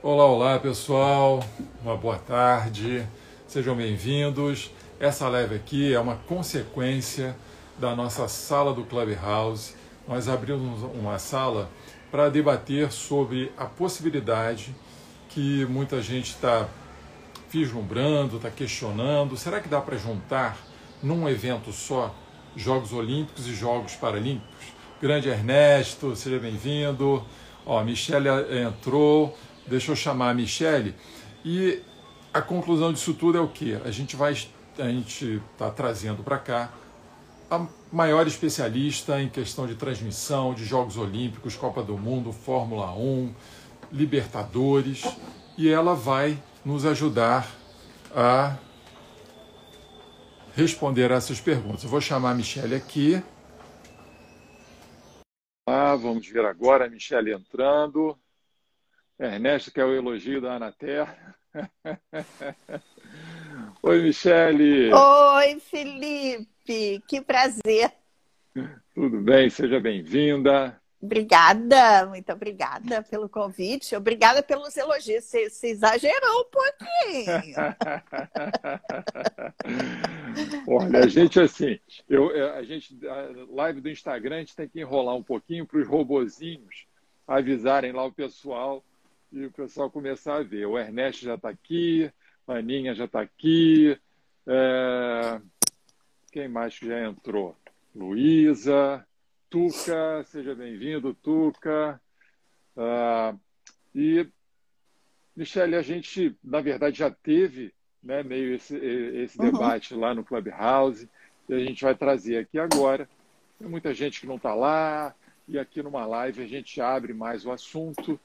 Olá, olá pessoal, uma boa tarde, sejam bem-vindos. Essa live aqui é uma consequência da nossa sala do Clubhouse. Nós abrimos uma sala para debater sobre a possibilidade que muita gente está vislumbrando, está questionando: será que dá para juntar num evento só Jogos Olímpicos e Jogos Paralímpicos? Grande Ernesto, seja bem-vindo. Ó, Michelle entrou, deixa eu chamar a Michele. E a conclusão disso tudo é o que? A gente vai, a gente está trazendo para cá a maior especialista em questão de transmissão de Jogos Olímpicos, Copa do Mundo, Fórmula 1, Libertadores, e ela vai nos ajudar a responder essas perguntas. Eu vou chamar a Michelle aqui. Ah, vamos ver agora a Michelle entrando. Ernesto, que é o elogio da Anater. Oi, Michele. Oi, Felipe. Que prazer. Tudo bem? Seja bem-vinda. Obrigada, muito obrigada pelo convite. Obrigada pelos elogios. Você, você exagerou um pouquinho. Olha, a gente assim, eu, a gente, a live do Instagram, a gente tem que enrolar um pouquinho para os robozinhos avisarem lá o pessoal e o pessoal começar a ver. O Ernesto já está aqui, a Aninha já está aqui. É... Quem mais que já entrou? Luísa, Tuca, seja bem-vindo, Tuca. Uh, e, Michele, a gente, na verdade, já teve né, meio esse, esse uhum. debate lá no Clubhouse, e a gente vai trazer aqui agora. Tem muita gente que não está lá, e aqui numa live a gente abre mais o assunto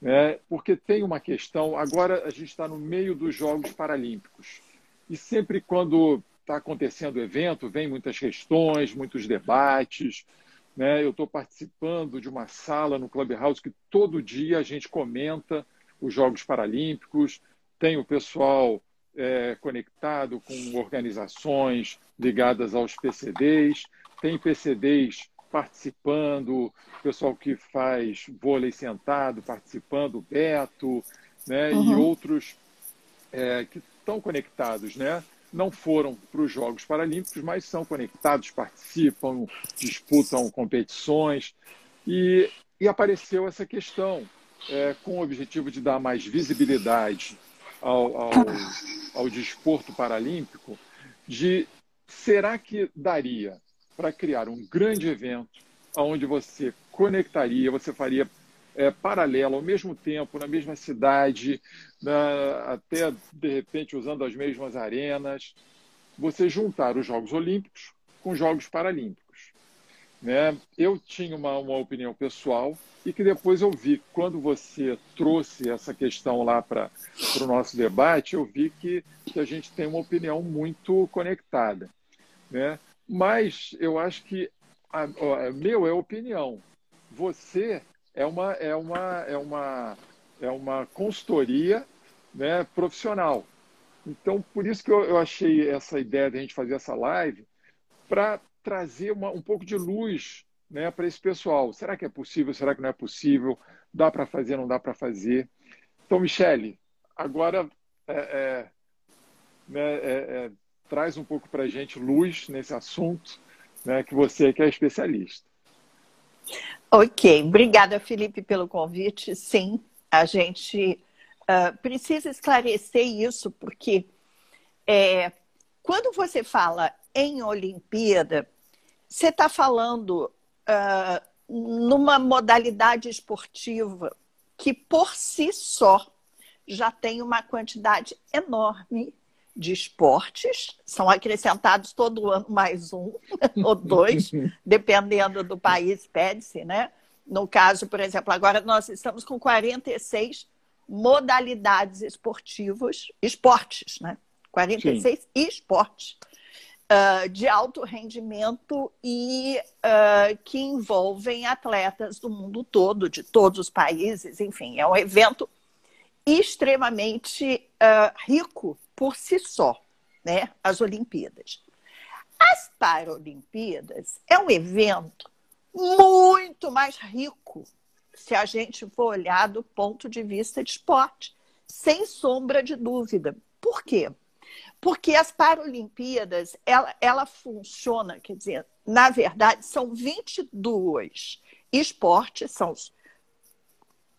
né? porque tem uma questão. Agora a gente está no meio dos Jogos Paralímpicos e sempre quando está acontecendo o evento, vem muitas questões, muitos debates. Né? Eu estou participando de uma sala no Clubhouse que todo dia a gente comenta os Jogos Paralímpicos, tem o pessoal é, conectado com organizações ligadas aos PCDs, tem PCDs participando, o pessoal que faz vôlei sentado participando, Beto, né, uhum. e outros é, que estão conectados, né? Não foram para os Jogos Paralímpicos, mas são conectados, participam, disputam competições. E, e apareceu essa questão, é, com o objetivo de dar mais visibilidade ao, ao, ao desporto paralímpico, de será que daria para criar um grande evento onde você conectaria, você faria é, paralelo, ao mesmo tempo, na mesma cidade, na, até de repente usando as mesmas arenas, você juntar os Jogos Olímpicos com os Jogos Paralímpicos. Né? Eu tinha uma, uma opinião pessoal e que depois eu vi, quando você trouxe essa questão lá para o nosso debate, eu vi que, que a gente tem uma opinião muito conectada. Né? Mas eu acho que a, a, meu é opinião. Você é uma é uma é uma é uma consultoria, né, profissional. Então, por isso que eu, eu achei essa ideia de a gente fazer essa live para trazer uma, um pouco de luz né, para esse pessoal. Será que é possível? Será que não é possível? Dá para fazer? Não dá para fazer? Então, Michele, agora é, é, né, é, é traz um pouco para a gente luz nesse assunto, né, que você que é especialista. Ok, obrigada, Felipe, pelo convite. Sim, a gente uh, precisa esclarecer isso, porque é, quando você fala em Olimpíada, você está falando uh, numa modalidade esportiva que, por si só, já tem uma quantidade enorme de esportes, são acrescentados todo ano mais um ou dois, dependendo do país, pede-se, né? No caso, por exemplo, agora nós estamos com 46 modalidades esportivas, esportes, né? 46 Sim. esportes uh, de alto rendimento e uh, que envolvem atletas do mundo todo, de todos os países, enfim, é um evento extremamente uh, rico por si só, né? As Olimpíadas. As Paralimpíadas é um evento muito mais rico se a gente for olhar do ponto de vista de esporte, sem sombra de dúvida. Por quê? Porque as Paralimpíadas, ela, ela funciona, quer dizer, na verdade, são 22 esportes, são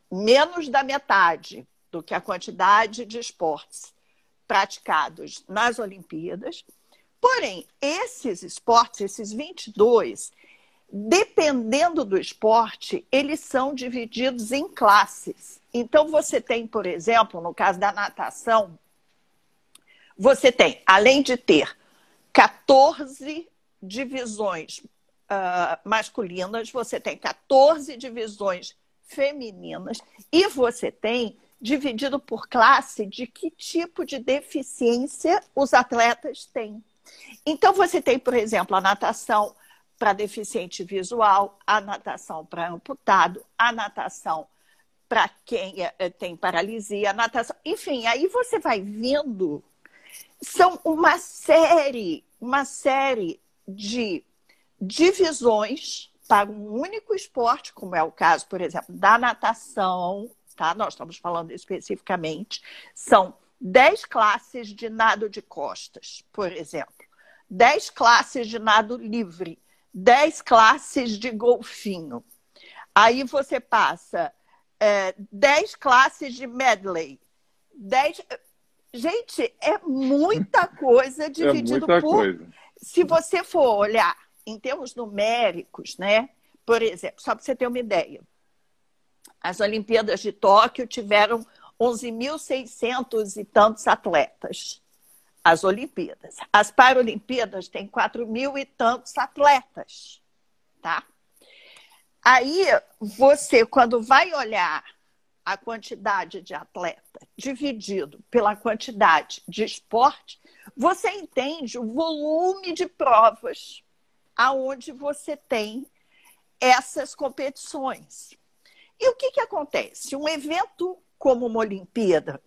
menos da metade do que a quantidade de esportes praticados nas Olimpíadas. Porém, esses esportes, esses 22, dependendo do esporte, eles são divididos em classes. Então, você tem, por exemplo, no caso da natação, você tem, além de ter 14 divisões uh, masculinas, você tem 14 divisões femininas e você tem dividido por classe de que tipo de deficiência os atletas têm. Então, você tem, por exemplo, a natação para deficiente visual, a natação para amputado, a natação para quem é, é, tem paralisia, a natação. Enfim, aí você vai vendo. São uma série, uma série de divisões para um único esporte, como é o caso, por exemplo, da natação, tá? Nós estamos falando especificamente. São 10 classes de nado de costas, por exemplo. 10 classes de nado livre, 10 classes de golfinho. Aí você passa é, 10 classes de medley. 10... Gente, é muita coisa é dividido é muita por. Coisa. Se você for olhar em termos numéricos, né? Por exemplo, só para você ter uma ideia, as Olimpíadas de Tóquio tiveram 11.600 e tantos atletas as Olimpíadas. As Paralimpíadas têm quatro mil e tantos atletas, tá? Aí você, quando vai olhar a quantidade de atleta dividido pela quantidade de esporte, você entende o volume de provas aonde você tem essas competições. E o que, que acontece? Um evento como uma Olimpíada,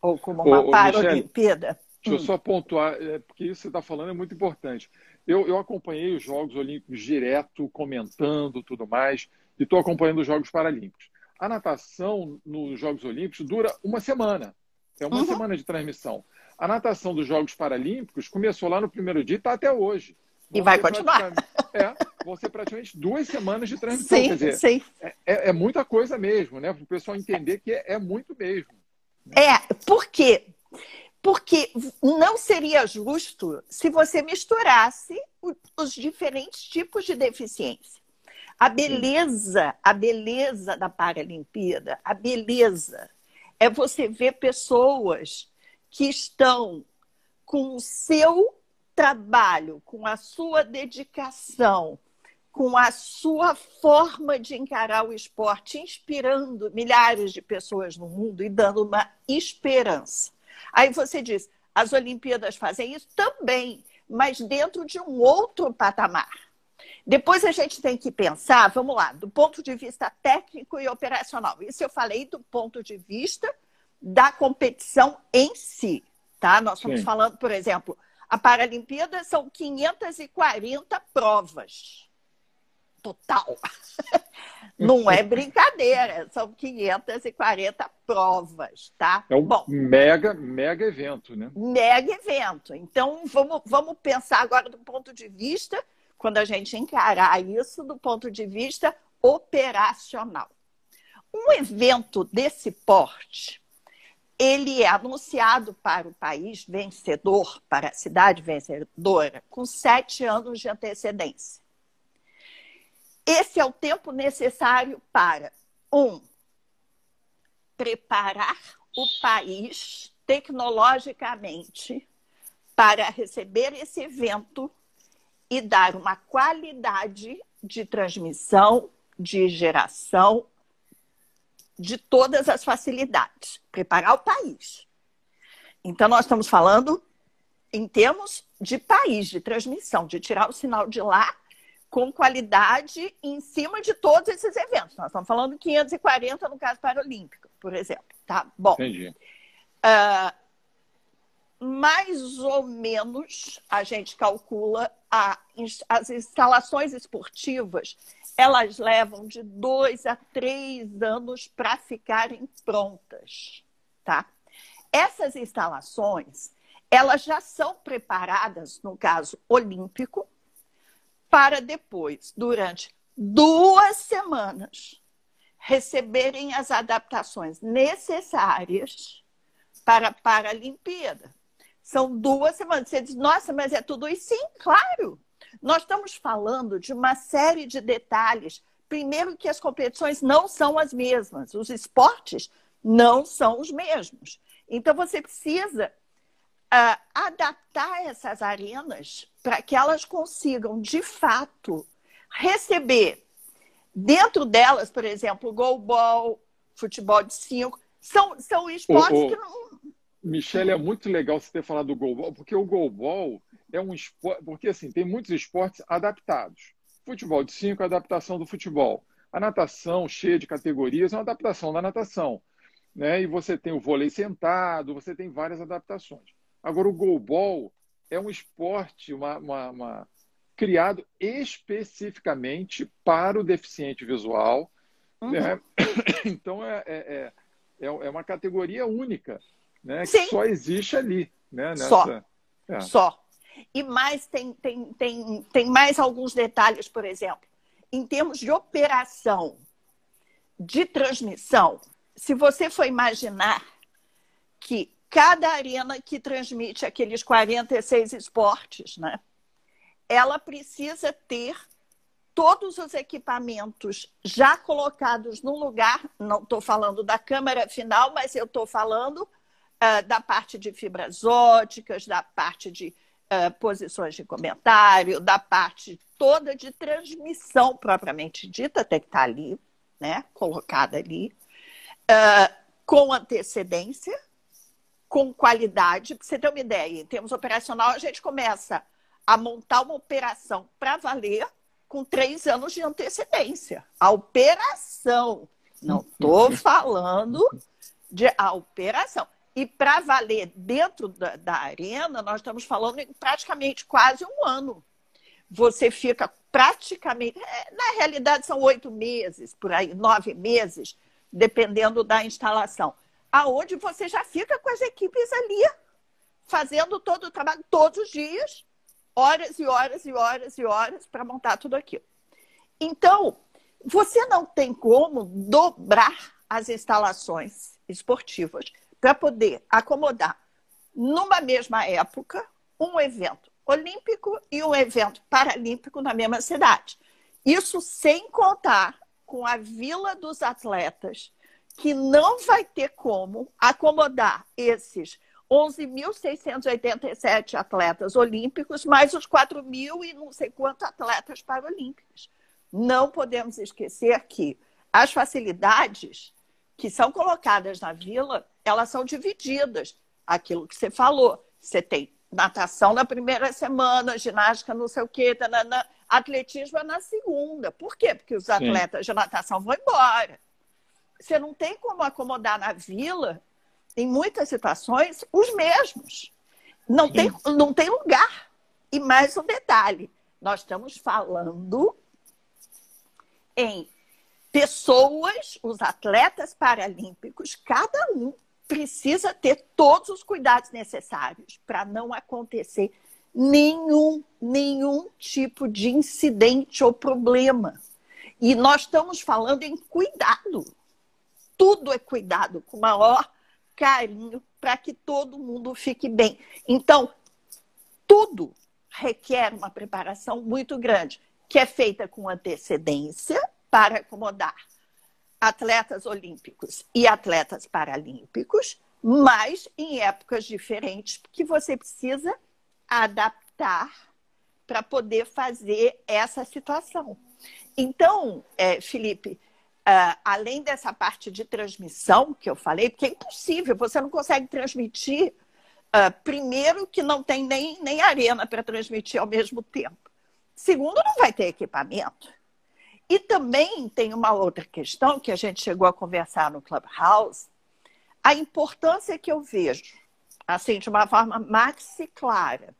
ou como uma Paralimpíada, Deixa eu hum. só pontuar, é, porque isso que você está falando é muito importante. Eu, eu acompanhei os Jogos Olímpicos direto, comentando tudo mais, e estou acompanhando os Jogos Paralímpicos. A natação nos Jogos Olímpicos dura uma semana. É uma uhum. semana de transmissão. A natação dos Jogos Paralímpicos começou lá no primeiro dia e está até hoje. E vai continuar. É, vão ser praticamente duas semanas de transmissão. Sim, Quer dizer, sim. É, é, é muita coisa mesmo, né? Para o pessoal entender que é, é muito mesmo. É, porque porque não seria justo se você misturasse os diferentes tipos de deficiência. A beleza, a beleza da Paralimpíada, a beleza é você ver pessoas que estão com o seu trabalho, com a sua dedicação, com a sua forma de encarar o esporte, inspirando milhares de pessoas no mundo e dando uma esperança. Aí você diz, as Olimpíadas fazem isso também, mas dentro de um outro patamar. Depois a gente tem que pensar, vamos lá, do ponto de vista técnico e operacional. Isso eu falei do ponto de vista da competição em si, tá? Nós estamos Sim. falando, por exemplo, a Paralimpíada são 540 provas total. Não é brincadeira, são 540 provas, tá? É um Bom, mega, mega evento, né? Mega evento. Então, vamos, vamos pensar agora do ponto de vista, quando a gente encarar isso, do ponto de vista operacional. Um evento desse porte, ele é anunciado para o país vencedor, para a cidade vencedora, com sete anos de antecedência. Esse é o tempo necessário para, um, preparar o país tecnologicamente para receber esse evento e dar uma qualidade de transmissão, de geração, de todas as facilidades. Preparar o país. Então, nós estamos falando em termos de país, de transmissão, de tirar o sinal de lá com qualidade em cima de todos esses eventos. Nós estamos falando 540 no caso paralímpico, por exemplo. Tá? Bom. Entendi. Uh, mais ou menos a gente calcula a, as instalações esportivas, elas levam de dois a três anos para ficarem prontas, tá? Essas instalações, elas já são preparadas, no caso olímpico, para depois, durante duas semanas, receberem as adaptações necessárias para a Paralimpíada. São duas semanas. Você diz, nossa, mas é tudo isso? Sim, claro. Nós estamos falando de uma série de detalhes. Primeiro, que as competições não são as mesmas, os esportes não são os mesmos. Então, você precisa uh, adaptar essas arenas para que elas consigam, de fato, receber dentro delas, por exemplo, goalball, futebol de cinco, são, são esportes que não. Michele, é muito legal você ter falado do goalball, porque o goalball é um esporte. Porque assim, tem muitos esportes adaptados. Futebol de cinco é adaptação do futebol. A natação, cheia de categorias, é uma adaptação da natação. Né? E você tem o vôlei sentado, você tem várias adaptações. Agora, o goalball é um esporte uma, uma, uma, criado especificamente para o deficiente visual. Uhum. Né? Então, é, é, é, é, uma categoria única, né? que só existe ali. Né? Nessa... Só. É. Só. E mais, tem, tem, tem, tem mais alguns detalhes, por exemplo. Em termos de operação, de transmissão, se você for imaginar que cada arena que transmite aqueles 46 esportes, né? Ela precisa ter todos os equipamentos já colocados no lugar. Não estou falando da câmera final, mas eu estou falando uh, da parte de fibras óticas, da parte de uh, posições de comentário, da parte toda de transmissão propriamente dita, tem que estar tá ali, né? Colocada ali, uh, com antecedência com qualidade. Para você ter uma ideia, em termos operacional, a gente começa a montar uma operação para valer com três anos de antecedência. A operação. Não estou falando de a operação. E para valer dentro da, da, arena, nós estamos falando em praticamente quase um ano. Você fica praticamente. É, na realidade, são oito meses, por aí, nove meses, dependendo da instalação aonde você já fica com as equipes ali, fazendo todo o trabalho todos os dias, horas e horas e horas e horas para montar tudo aquilo. Então, você não tem como dobrar as instalações esportivas para poder acomodar numa mesma época um evento olímpico e um evento paralímpico na mesma cidade. Isso sem contar com a Vila dos Atletas, que não vai ter como acomodar esses 11.687 atletas olímpicos, mais os 4 mil e não sei quantos atletas paralímpicos. Não podemos esquecer que as facilidades que são colocadas na vila, elas são divididas. Aquilo que você falou, você tem natação na primeira semana, ginástica não sei o quê, tanana, atletismo é na segunda. Por quê? Porque os atletas Sim. de natação vão embora você não tem como acomodar na vila, em muitas situações, os mesmos. Não tem, não tem lugar. E mais um detalhe: nós estamos falando em pessoas, os atletas paralímpicos, cada um precisa ter todos os cuidados necessários para não acontecer nenhum, nenhum tipo de incidente ou problema. E nós estamos falando em cuidado tudo é cuidado com maior carinho para que todo mundo fique bem. Então, tudo requer uma preparação muito grande, que é feita com antecedência para acomodar atletas olímpicos e atletas paralímpicos, mas em épocas diferentes, que você precisa adaptar para poder fazer essa situação. Então, é, Felipe, Uh, além dessa parte de transmissão que eu falei, porque é impossível, você não consegue transmitir, uh, primeiro, que não tem nem, nem arena para transmitir ao mesmo tempo. Segundo, não vai ter equipamento. E também tem uma outra questão que a gente chegou a conversar no Clubhouse, a importância que eu vejo, assim, de uma forma maxi clara,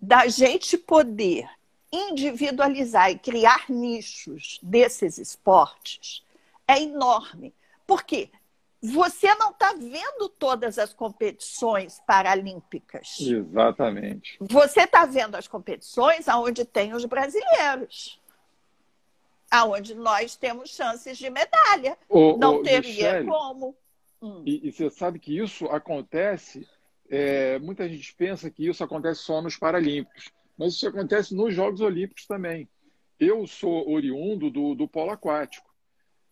da gente poder individualizar e criar nichos desses esportes é enorme. Por quê? Você não está vendo todas as competições paralímpicas. Exatamente. Você está vendo as competições onde tem os brasileiros. Aonde nós temos chances de medalha. Ô, não ô, teria Michele, como. Hum. E, e, você sabe que isso acontece, é, muita gente pensa que isso acontece só nos Paralímpicos, mas isso acontece nos Jogos Olímpicos também. Eu sou oriundo do, do polo aquático.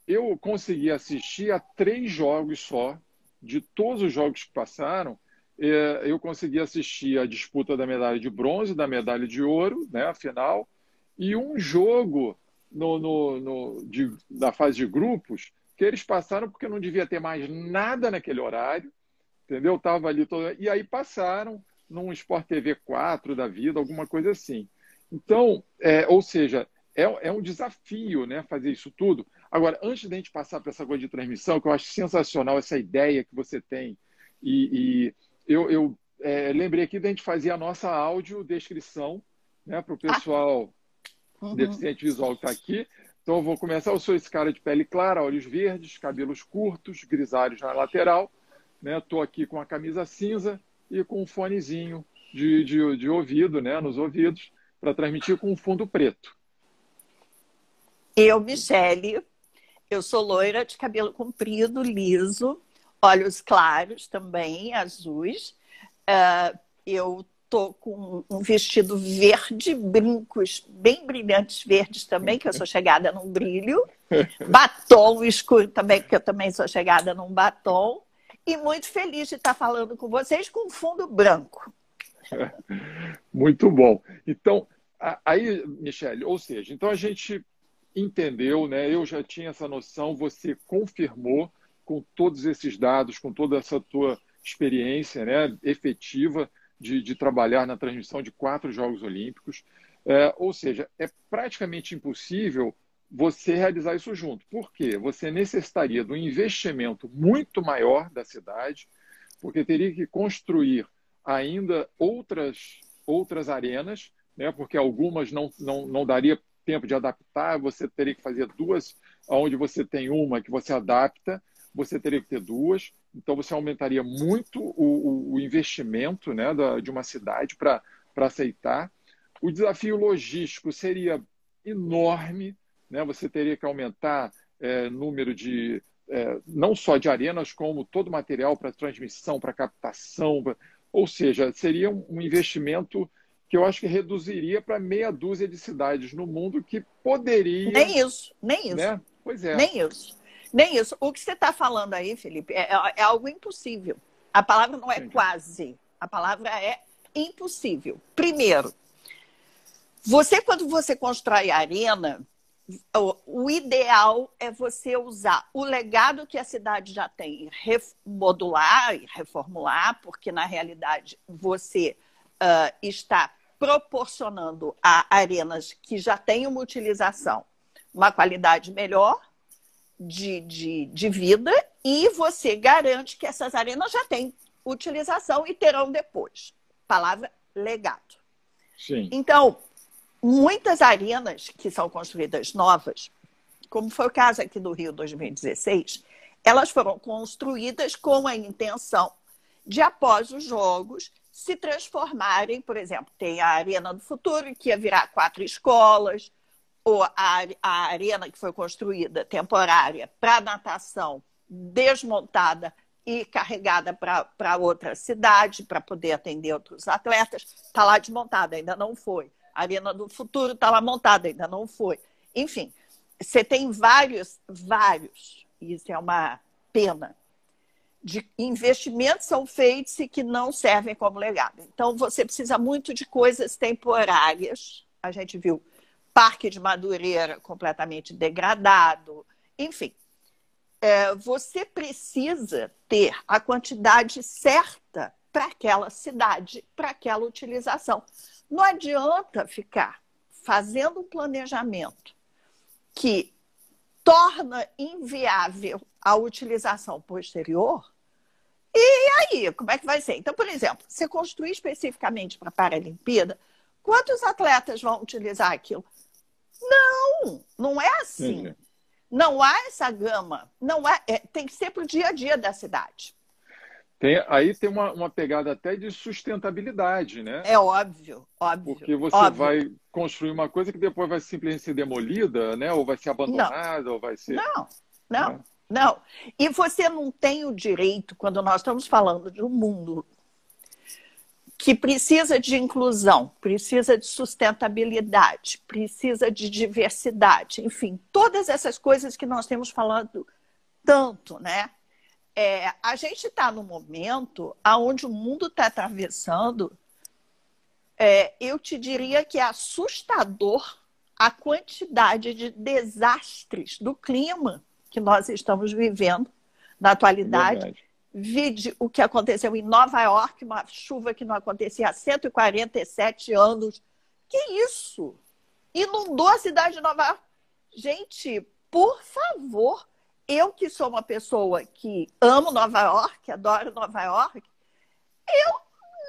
Eu consegui assistir a três jogos só, de todos os jogos que passaram, é, eu consegui assistir a disputa da medalha de bronze, da medalha de ouro, né, a final, e um jogo no, no, no de, da fase de grupos que eles passaram porque não devia ter mais nada naquele horário, entendeu? Tava ali todo... e aí passaram num Sport TV 4 da vida, alguma coisa assim. Então, é, ou seja, é, é, um desafio, né, fazer isso tudo. Agora, antes da gente passar para essa coisa de transmissão, que eu acho sensacional essa ideia que você tem, e, e eu, eu é, lembrei aqui da gente fazer a nossa audiodescrição, né, para o pessoal ah. Uhum. deficiente visual que está aqui, então eu vou começar. Eu sou esse cara de pele clara, olhos verdes, cabelos curtos, grisalhos na lateral. Estou né? aqui com a camisa cinza e com um fonezinho de, de, de ouvido, né? nos ouvidos, para transmitir com um fundo preto. Eu, Michele, eu sou loira de cabelo comprido, liso, olhos claros também, azuis. Uh, eu tô com um vestido verde, brincos bem brilhantes verdes também, que eu sou chegada num brilho. Batom escuro também, porque eu também sou chegada num batom. E muito feliz de estar falando com vocês com fundo branco. Muito bom. Então, aí, Michele, ou seja, então a gente entendeu, né? Eu já tinha essa noção, você confirmou com todos esses dados, com toda essa tua experiência, né, efetiva de, de trabalhar na transmissão de quatro Jogos Olímpicos. É, ou seja, é praticamente impossível você realizar isso junto. Por quê? Você necessitaria de um investimento muito maior da cidade, porque teria que construir ainda outras, outras arenas, né? porque algumas não, não, não daria tempo de adaptar, você teria que fazer duas, onde você tem uma que você adapta, você teria que ter duas. Então, você aumentaria muito o, o investimento né, da, de uma cidade para aceitar. O desafio logístico seria enorme, né? você teria que aumentar é, número de, é, não só de arenas, como todo o material para transmissão, para captação, pra... ou seja, seria um investimento que eu acho que reduziria para meia dúzia de cidades no mundo que poderia. Nem isso, nem isso. Né? Pois é. Nem isso. Nem isso. O que você está falando aí, Felipe, é, é, algo impossível. A palavra não é quase. A palavra é impossível. Primeiro, você, quando você constrói a arena, o, o ideal é você usar o legado que a cidade já tem, remodular e reformular, porque na realidade você uh, está proporcionando a arenas que já têm uma utilização, uma qualidade melhor de, de, de vida e você garante que essas arenas já têm utilização e terão depois. Palavra legado. Sim. Então, muitas arenas que são construídas novas, como foi o caso aqui do Rio 2016, elas foram construídas com a intenção de, após os jogos, se transformarem, por exemplo, tem a Arena do Futuro, que ia virar quatro escolas, ou a, a arena que foi construída temporária para natação desmontada e carregada para outra cidade para poder atender outros atletas, está lá desmontada, ainda não foi. A Arena do Futuro está lá montada, ainda não foi. Enfim, você tem vários, vários, isso é uma pena, de investimentos são feitos e que não servem como legado. Então, você precisa muito de coisas temporárias. A gente viu Parque de Madureira completamente degradado, enfim. É, você precisa ter a quantidade certa para aquela cidade, para aquela utilização. Não adianta ficar fazendo um planejamento que torna inviável a utilização posterior. E aí, como é que vai ser? Então, por exemplo, você construir especificamente para a Paralimpíada, Quantos atletas vão utilizar aquilo? Não, não é assim. Não há essa gama. Não é, é tem que ser para o dia a dia da cidade. Tem, aí tem uma, uma pegada até de sustentabilidade, né? É óbvio, óbvio. Porque você óbvio. vai construir uma coisa que depois vai simplesmente ser demolida, né? Ou vai ser abandonada, não. ou vai ser. Não, não, né? não. E você não tem o direito, quando nós estamos falando de um mundo que precisa de inclusão, precisa de sustentabilidade, precisa de diversidade, enfim, todas essas coisas que nós temos falado tanto, né? É, a gente está num momento onde o mundo está atravessando, é, eu te diria que é assustador a quantidade de desastres do clima que nós estamos vivendo na atualidade. Verdade Vide o que aconteceu em Nova York, uma chuva que não acontecia há 147 anos. Que isso? Inundou a cidade de Nova York. Gente, por favor, eu que sou uma pessoa que amo Nova York, adoro Nova York, eu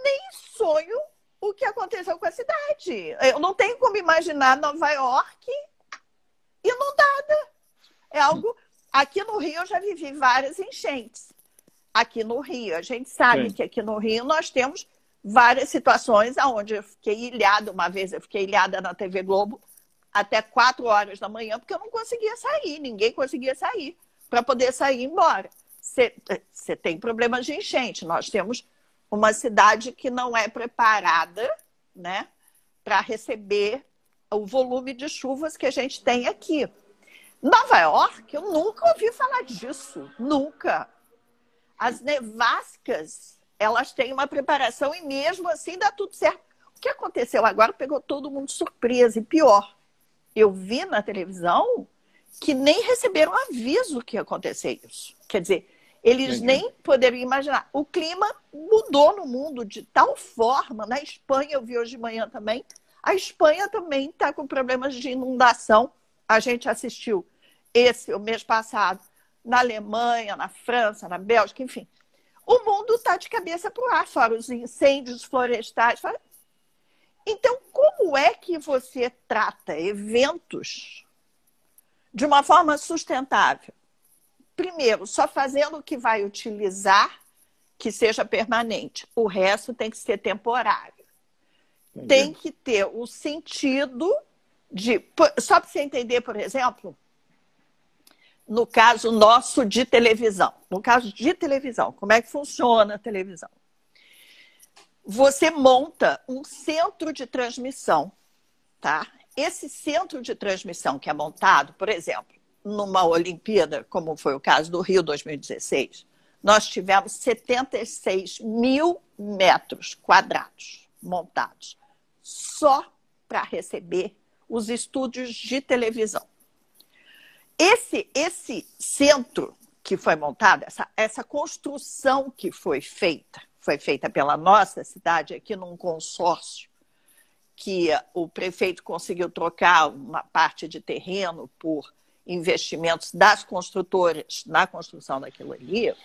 nem sonho o que aconteceu com a cidade. Eu não tenho como imaginar Nova York inundada. É algo. Aqui no Rio eu já vivi várias enchentes aqui no Rio. A gente sabe Sim. que aqui no Rio nós temos várias situações onde eu fiquei ilhada. Uma vez eu fiquei ilhada na TV Globo até quatro horas da manhã, porque eu não conseguia sair, ninguém conseguia sair para poder sair embora. Você tem problemas de enchente. Nós temos uma cidade que não é preparada né, para receber o volume de chuvas que a gente tem aqui. Nova York, eu nunca ouvi falar disso, nunca. As nevascas, elas têm uma preparação e mesmo assim dá tudo certo. O que aconteceu agora pegou todo mundo surpresa e pior. Eu vi na televisão que nem receberam aviso que ia acontecer isso. Quer dizer, eles Entendi. nem poderiam imaginar. O clima mudou no mundo de tal forma. Na Espanha, eu vi hoje de manhã também. A Espanha também está com problemas de inundação. A gente assistiu esse o mês passado na Alemanha, na França, na Bélgica, enfim. O mundo está de cabeça para o ar, fora os incêndios florestais. Fora... Então, como é que você trata eventos de uma forma sustentável? Primeiro, só fazendo o que vai utilizar que seja permanente. O resto tem que ser temporário. Entendi. Tem que ter o sentido de. Só para você entender, por exemplo, no caso nosso de televisão. No caso de televisão, como é que funciona a televisão? Você monta um centro de transmissão, tá? Esse centro de transmissão que é montado, por exemplo, numa Olimpíada, como foi o caso do Rio 2016, nós tivemos 76 mil metros quadrados montados só para receber os estúdios de televisão. Esse, esse centro que foi montado, essa, essa construção que foi feita, foi feita pela nossa cidade aqui num consórcio que o prefeito conseguiu trocar uma parte de terreno por investimentos das construtoras na construção daquilo ali.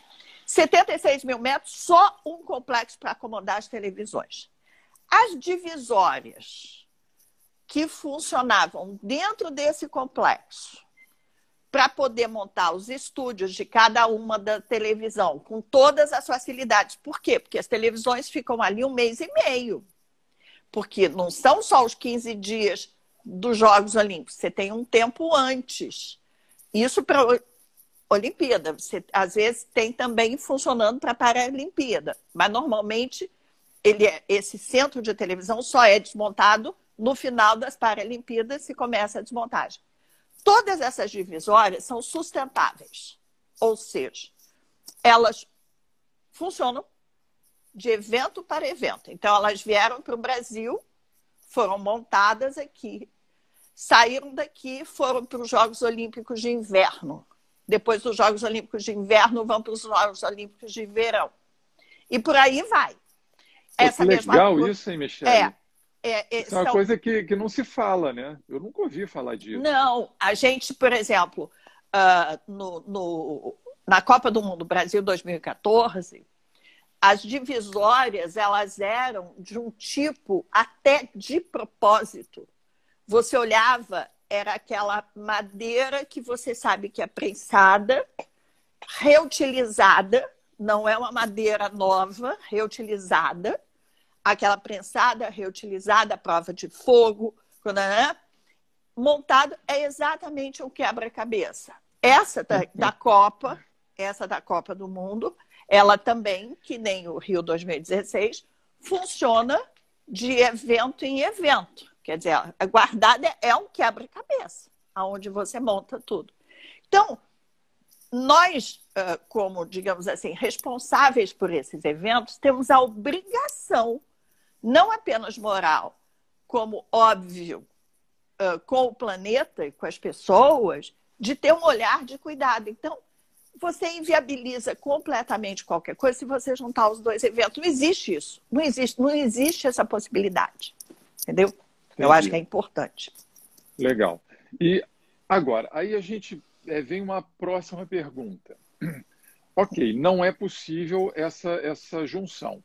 76 mil metros, só um complexo para acomodar as televisões. As divisórias que funcionavam dentro desse complexo para poder montar os estúdios de cada uma da televisão, com todas as facilidades. Por quê? Porque as televisões ficam ali um mês e meio. Porque não são só os 15 dias dos Jogos Olímpicos, você tem um tempo antes. Isso para Olimpíada. Você, às vezes tem também funcionando para Paralimpíada. Mas normalmente ele é, esse centro de televisão só é desmontado no final das Paralimpíadas e começa a desmontagem. Todas essas divisórias são sustentáveis, ou seja, elas funcionam de evento para evento. Então, elas vieram para o Brasil, foram montadas aqui, saíram daqui, foram para os Jogos Olímpicos de Inverno. Depois dos Jogos Olímpicos de Inverno, vão para os Jogos Olímpicos de Verão. E por aí vai. Essa legal mesma... isso, hein, Michelle? É. É, é, é uma coisa que, que não se fala, né? Eu nunca ouvi falar disso. Não, a gente, por exemplo, uh, no, no, na Copa do Mundo Brasil 2014, as divisórias elas eram de um tipo até de propósito. Você olhava, era aquela madeira que você sabe que é prensada, reutilizada, não é uma madeira nova, reutilizada, aquela prensada, reutilizada, prova de fogo, né? montado é exatamente um quebra-cabeça. Essa da, da Copa, essa da Copa do Mundo, ela também, que nem o Rio 2016, funciona de evento em evento. Quer dizer, a guardada é um quebra-cabeça, aonde você monta tudo. Então, nós, como, digamos assim, responsáveis por esses eventos, temos a obrigação, não apenas moral, como óbvio, com o planeta e com as pessoas, de ter um olhar de cuidado. Então, você inviabiliza completamente qualquer coisa se você juntar os dois eventos. Não existe isso. Não existe, não existe essa possibilidade. Entendeu? Entendi. Eu acho que é importante. Legal. E agora, aí a gente é, vem uma próxima pergunta. Ok, não é possível essa, essa junção.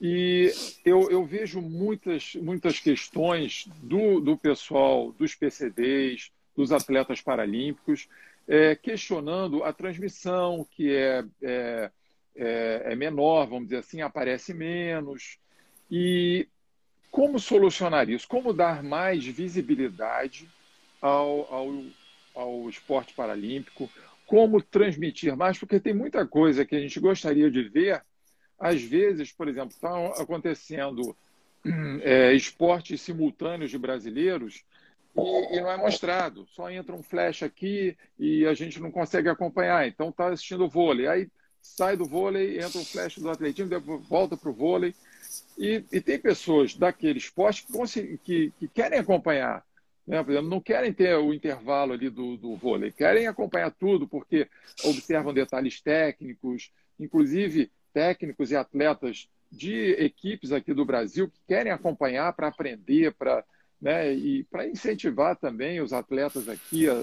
E eu, eu vejo muitas, muitas questões do, do pessoal, dos PCDs, dos atletas paralímpicos, é, questionando a transmissão, que é, é, é, é, menor, vamos dizer assim, aparece menos. E como solucionar isso? Como dar mais visibilidade ao, ao, ao esporte paralímpico? Como transmitir mais? Porque tem muita coisa que a gente gostaria de ver. Às vezes, por exemplo, estão acontecendo é, esportes simultâneos de brasileiros e, e, não é mostrado. Só entra um flash aqui e a gente não consegue acompanhar. Então está assistindo o vôlei. Aí sai do vôlei, entra um flash do atletismo, volta para o vôlei. E, e, tem pessoas daquele esporte que, que, que querem acompanhar. Né? Por exemplo, não querem ter o intervalo ali do, do vôlei, querem acompanhar tudo, porque observam detalhes técnicos, inclusive técnicos e atletas de equipes aqui do Brasil que querem acompanhar para aprender, para né? E para incentivar também os atletas aqui a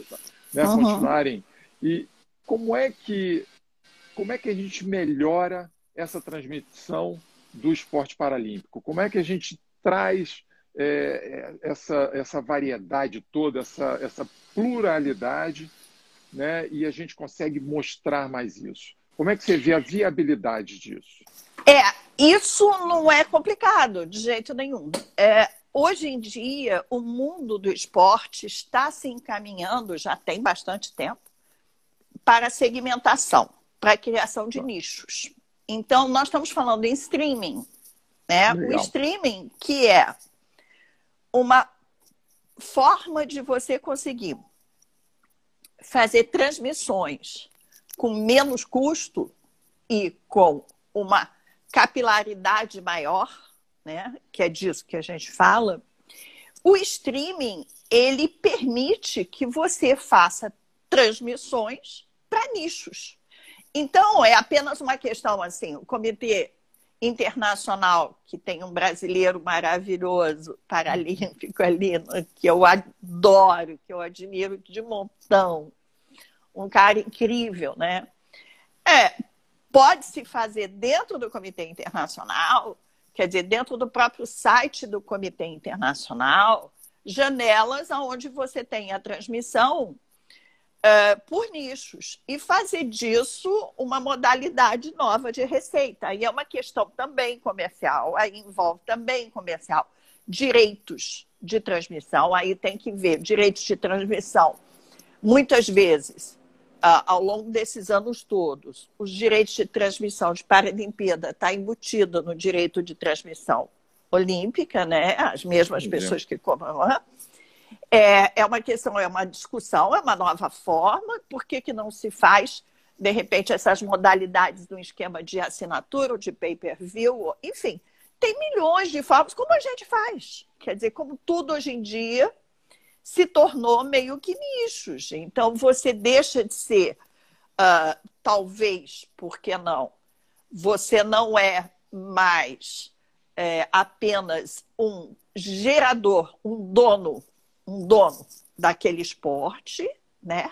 né, uhum. continuarem. E como é que como é que a gente melhora essa transmissão do esporte paralímpico? Como é que a gente traz é, essa, essa variedade toda, essa, essa pluralidade, né? E a gente consegue mostrar mais isso. Como é que você vê a viabilidade disso? É, isso não é complicado de jeito nenhum. É, Hoje em dia, o mundo do esporte está se encaminhando, já tem bastante tempo, para a segmentação, para a criação de nichos. Então, nós estamos falando em streaming. Né? O streaming, que é uma forma de você conseguir fazer transmissões com menos custo e com uma capilaridade maior né? Que é disso que a gente fala. O streaming ele permite que você faça transmissões para nichos. Então é apenas uma questão assim, o comitê internacional que tem um brasileiro maravilhoso paralímpico ali que eu adoro, que eu admiro de montão, um cara incrível, né? É, pode se fazer dentro do comitê internacional quer dizer, dentro do próprio site do Comitê Internacional, janelas onde você tem a transmissão uh, por nichos e fazer disso uma modalidade nova de receita. Aí é uma questão também comercial, aí envolve também comercial. Direitos de transmissão, aí tem que ver direitos de transmissão. Muitas vezes ao longo desses anos todos, os direitos de transmissão de Paralimpíada está embutido no direito de transmissão olímpica, né? As mesmas Sim, pessoas que comandam. É, é uma questão, é uma discussão, é uma nova forma. Por que, que não se faz, de repente, essas modalidades do esquema de assinatura ou de pay-per-view? Enfim, tem milhões de formas, como a gente faz. Quer dizer, como tudo hoje em dia, se tornou meio que nichos. Então, você deixa de ser, uh, talvez, por que não? Você não é mais é, apenas um gerador, um dono, um dono daquele esporte, né?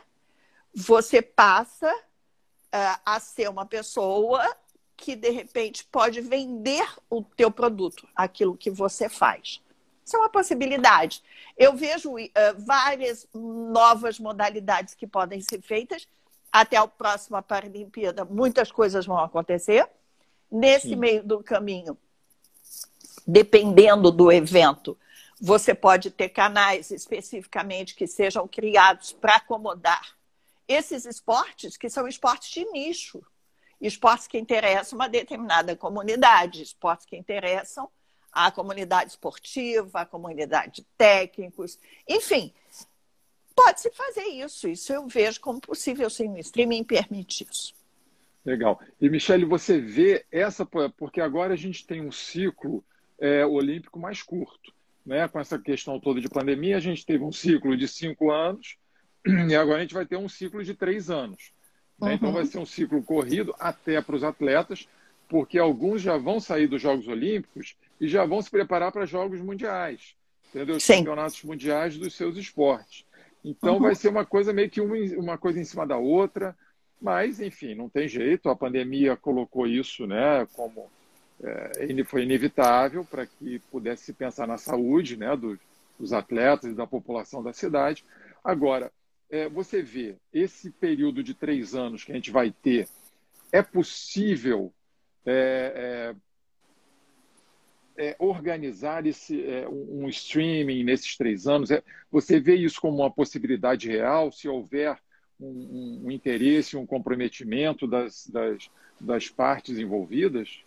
Você passa uh, a ser uma pessoa que de repente pode vender o teu produto, aquilo que você faz. Isso é uma possibilidade. Eu vejo uh, várias novas modalidades que podem ser feitas. Até a próxima Paralimpíada, muitas coisas vão acontecer. Nesse Sim. meio do caminho, dependendo do evento, você pode ter canais especificamente que sejam criados para acomodar esses esportes, que são esportes de nicho, esportes que interessam uma determinada comunidade, esportes que interessam a comunidade esportiva, a comunidade de técnicos, enfim, pode-se fazer isso. Isso eu vejo como possível, sim, o streaming permite isso. Legal. E, Michele, você vê essa, porque agora a gente tem um ciclo é, olímpico mais curto né, com essa questão toda de pandemia, a gente teve um ciclo de cinco anos e agora a gente vai ter um ciclo de três anos. Né? Uhum. Então vai ser um ciclo corrido até para os atletas, porque alguns já vão sair dos Jogos Olímpicos e já vão se preparar para Jogos Mundiais, entendeu? Os Sim. campeonatos mundiais dos seus esportes. Então uhum. vai ser uma coisa meio que uma, uma coisa em cima da outra, mas enfim, não tem jeito. A pandemia colocou isso, né, como é, foi inevitável para que pudesse se pensar na saúde né, dos, dos, atletas e da população da cidade. Agora, é, você vê esse período de três anos que a gente vai ter, é possível é, é, é organizar esse, é, um streaming nesses três anos? você vê isso como uma possibilidade real, se houver um, um interesse, um comprometimento das, das, das partes envolvidas?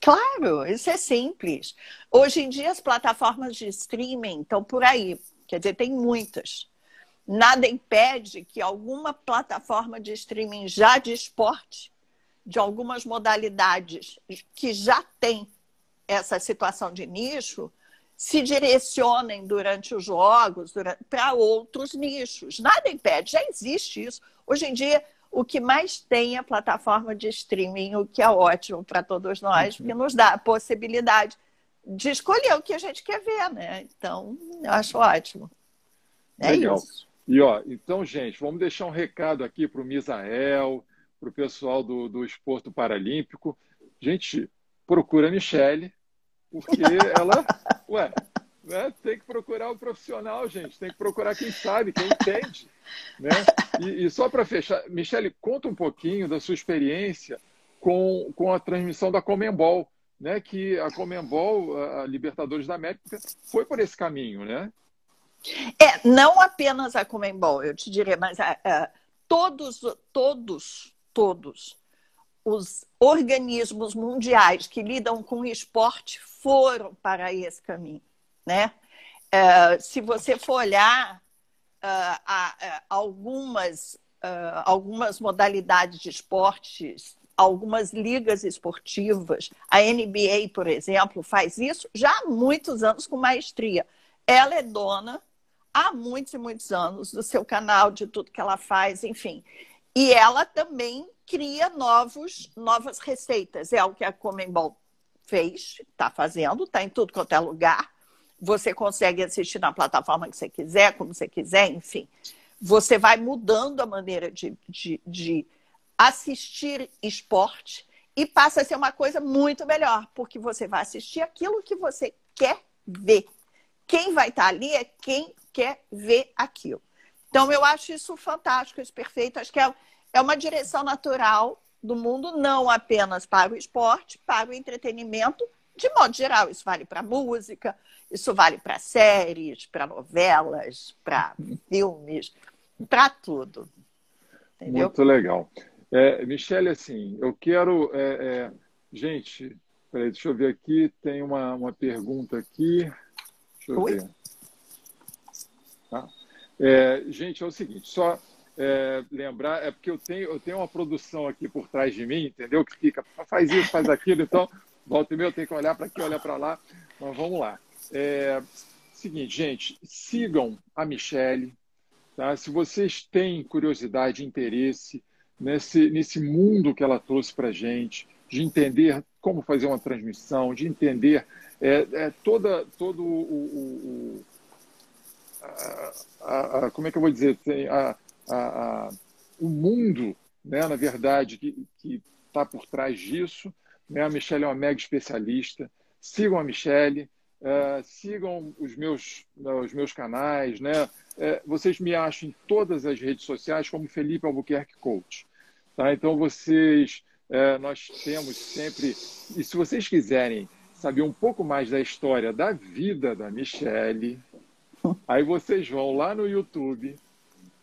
Claro, isso é simples. Hoje em dia as plataformas de streaming estão por aí, quer dizer, tem muitas. Nada impede que alguma plataforma de streaming já de esporte, de algumas modalidades que já tem essa situação de nicho, se direcionem durante os jogos para outros nichos. Nada impede, já existe isso. Hoje em dia, o que mais tem é a plataforma de streaming, o que é ótimo para todos nós, porque nos dá a possibilidade de escolher o que a gente quer ver, né? Então, eu acho ótimo. É Legal. isso. E ó, então, gente, vamos deixar um recado aqui para o Misael, para o pessoal do, do Esporto Paralímpico. Gente, procura a Michele, porque ela, ué, né? Tem que procurar o profissional, gente. Tem que procurar quem sabe, quem entende. Né? E, e só para fechar, Michele, conta um pouquinho da sua experiência com, com a transmissão da Comembol, né? Que a Comembol, a Libertadores da América, foi por esse caminho, né? É, não apenas a Comembol, eu te diria, mas a, a, todos, todos, todos os organismos mundiais que lidam com esporte foram para esse caminho né? Uh, se você for olhar uh, algumas, algumas modalidades de esportes, algumas ligas esportivas, a NBA, por exemplo, faz isso já há muitos anos com maestria. Ela é dona há muitos e muitos anos do seu canal, de tudo que ela faz, enfim. E ela também cria novos, novas receitas. É o que a Comembol fez, está fazendo, está em tudo quanto é lugar. Você consegue assistir na plataforma que você quiser, como você quiser, enfim. Você vai mudando a maneira de, de, de assistir esporte e passa a ser uma coisa muito melhor, porque você vai assistir aquilo que você quer ver. Quem vai estar ali é quem quer ver aquilo. Então, eu acho isso fantástico, isso perfeito. Acho que é, é uma direção natural do mundo, não apenas para o esporte, para o entretenimento, de modo geral. Isso vale para música, isso vale para séries, para novelas, para filmes, para tudo. Entendeu? Muito legal. É, Michele, assim, eu quero. É, é, gente, peraí, deixa eu ver aqui, tem uma, uma pergunta aqui. Deixa eu Oi? ver. Tá? É, gente, é o seguinte, só é, lembrar, é porque eu tenho, eu tenho uma produção aqui por trás de mim, entendeu? Que fica, faz isso, faz aquilo, então, volta e meia eu tenho que olhar para aqui, olhar para lá. Mas vamos lá. É, seguinte, gente, sigam a Michelle. Tá? Se vocês têm curiosidade, interesse nesse, nesse mundo que ela trouxe para a gente, de entender como fazer uma transmissão, de entender é, é, toda, todo o, o, o a, a, como é que eu vou dizer, a, a, o mundo, né, na verdade, que está por trás disso, Né? A Michelle é uma mega especialista. Sigam a Michelle, uh, sigam os meus, uh, os meus canais. Né? Uh, vocês me acham em todas as redes sociais como Felipe Albuquerque Coach. Tá? Então, vocês, nós temos sempre. E se vocês quiserem saber um pouco mais da história da vida da Michelle, aí vocês vão lá no YouTube,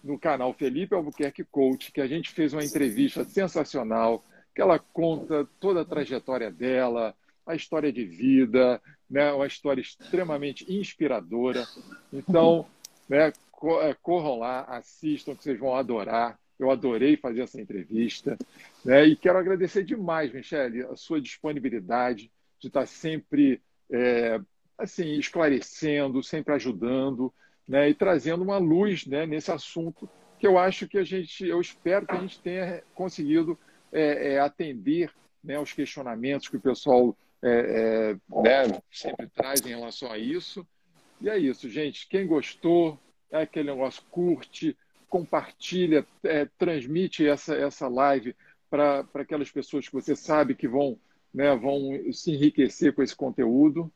no canal Felipe Albuquerque Coach, que a gente fez uma entrevista sensacional, que ela conta toda a trajetória dela, a história de vida, né, uma história extremamente inspiradora. Então, né, é, corram lá, assistam, que vocês vão adorar. Eu adorei fazer essa entrevista. Né, e quero agradecer demais, Michele, a sua disponibilidade de estar sempre é, assim esclarecendo, sempre ajudando né, e trazendo uma luz né, nesse assunto que eu acho que a gente, eu espero que a gente tenha conseguido é, é, atender né, aos questionamentos que o pessoal é, é, né, sempre traz em relação a isso. E é isso, gente. Quem gostou, é aquele negócio, curte, compartilha, é, transmite essa, essa live para aquelas pessoas que você sabe que vão, né, vão se enriquecer com esse conteúdo.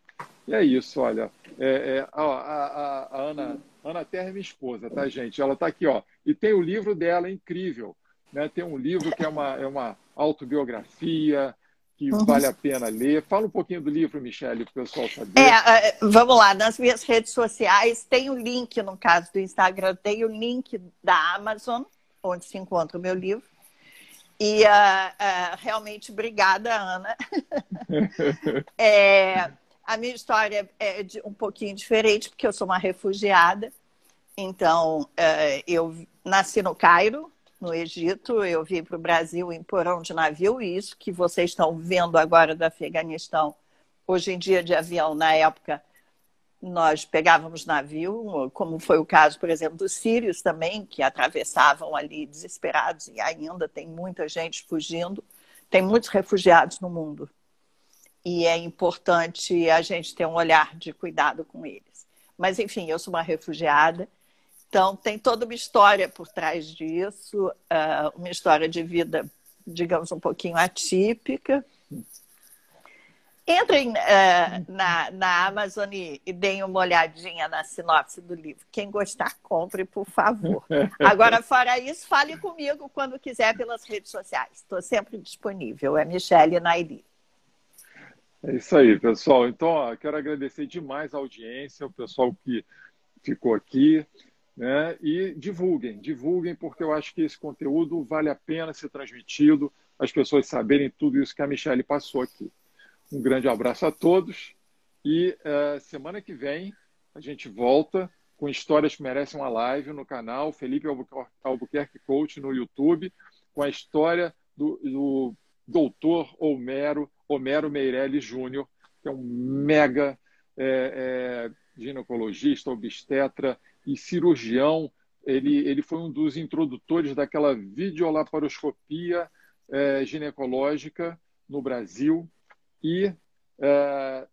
E é isso, olha. É, é, a, a, a, Ana, Ana Terra é minha esposa, tá, gente? Ela está aqui, ó. E tem o livro dela, incrível. Né? Tem um livro que é uma, é uma autobiografia, que uhum. vale a pena ler. Fala um pouquinho do livro, Michele, para o pessoal saber. É, é, vamos lá, nas minhas redes sociais tem o link, no caso do Instagram, tem o link da Amazon, onde se encontra o meu livro. E uh, uh, realmente, obrigada, Ana. é, a minha história é um pouquinho diferente, porque eu sou uma refugiada. Então, é, eu nasci no Cairo, no Egito, eu vim para o Brasil em porão de navio, e isso que vocês estão vendo agora do Afeganistão, hoje em dia de avião, na época nós pegávamos navio, como foi o caso, por exemplo, dos sírios também, que atravessavam ali desesperados, e ainda tem muita gente fugindo, tem muitos refugiados no mundo e é importante a gente ter um olhar de cuidado com eles. Mas, enfim, eu sou uma refugiada, então tem toda uma história por trás disso, ah, uma história de vida, digamos, um pouquinho atípica. Entrem uh, na, na Amazon e, e deem uma olhadinha na sinopse do livro. Quem gostar, compre, por favor. Agora, fora isso, fale comigo quando quiser pelas redes sociais. Estou sempre disponível. É Michele Nairi. É isso aí, pessoal. Então, ó, quero agradecer demais a audiência, o pessoal que ficou aqui, né? E divulguem, divulguem, porque eu acho que esse conteúdo vale a pena ser transmitido, as pessoas saberem tudo isso que a Michelle passou aqui. Um grande abraço a todos e uh, semana que vem a gente volta com histórias que merecem uma live no canal Felipe Albuquerque Coach no YouTube, com a história do, do doutor Homero Homero Meirelles Júnior, que é um mega é, é, ginecologista, obstetra e cirurgião. Ele, ele foi um dos introdutores daquela videolaparoscopia é, ginecológica no Brasil. E é,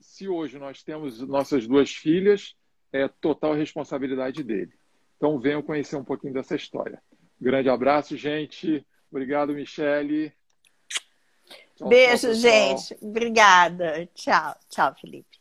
se hoje nós temos nossas duas filhas, é total responsabilidade dele. Então venham conhecer um pouquinho dessa história. Grande abraço, gente. Obrigado, Michele. Beijo, gente. Obrigada. Tchau, tchau, Felipe.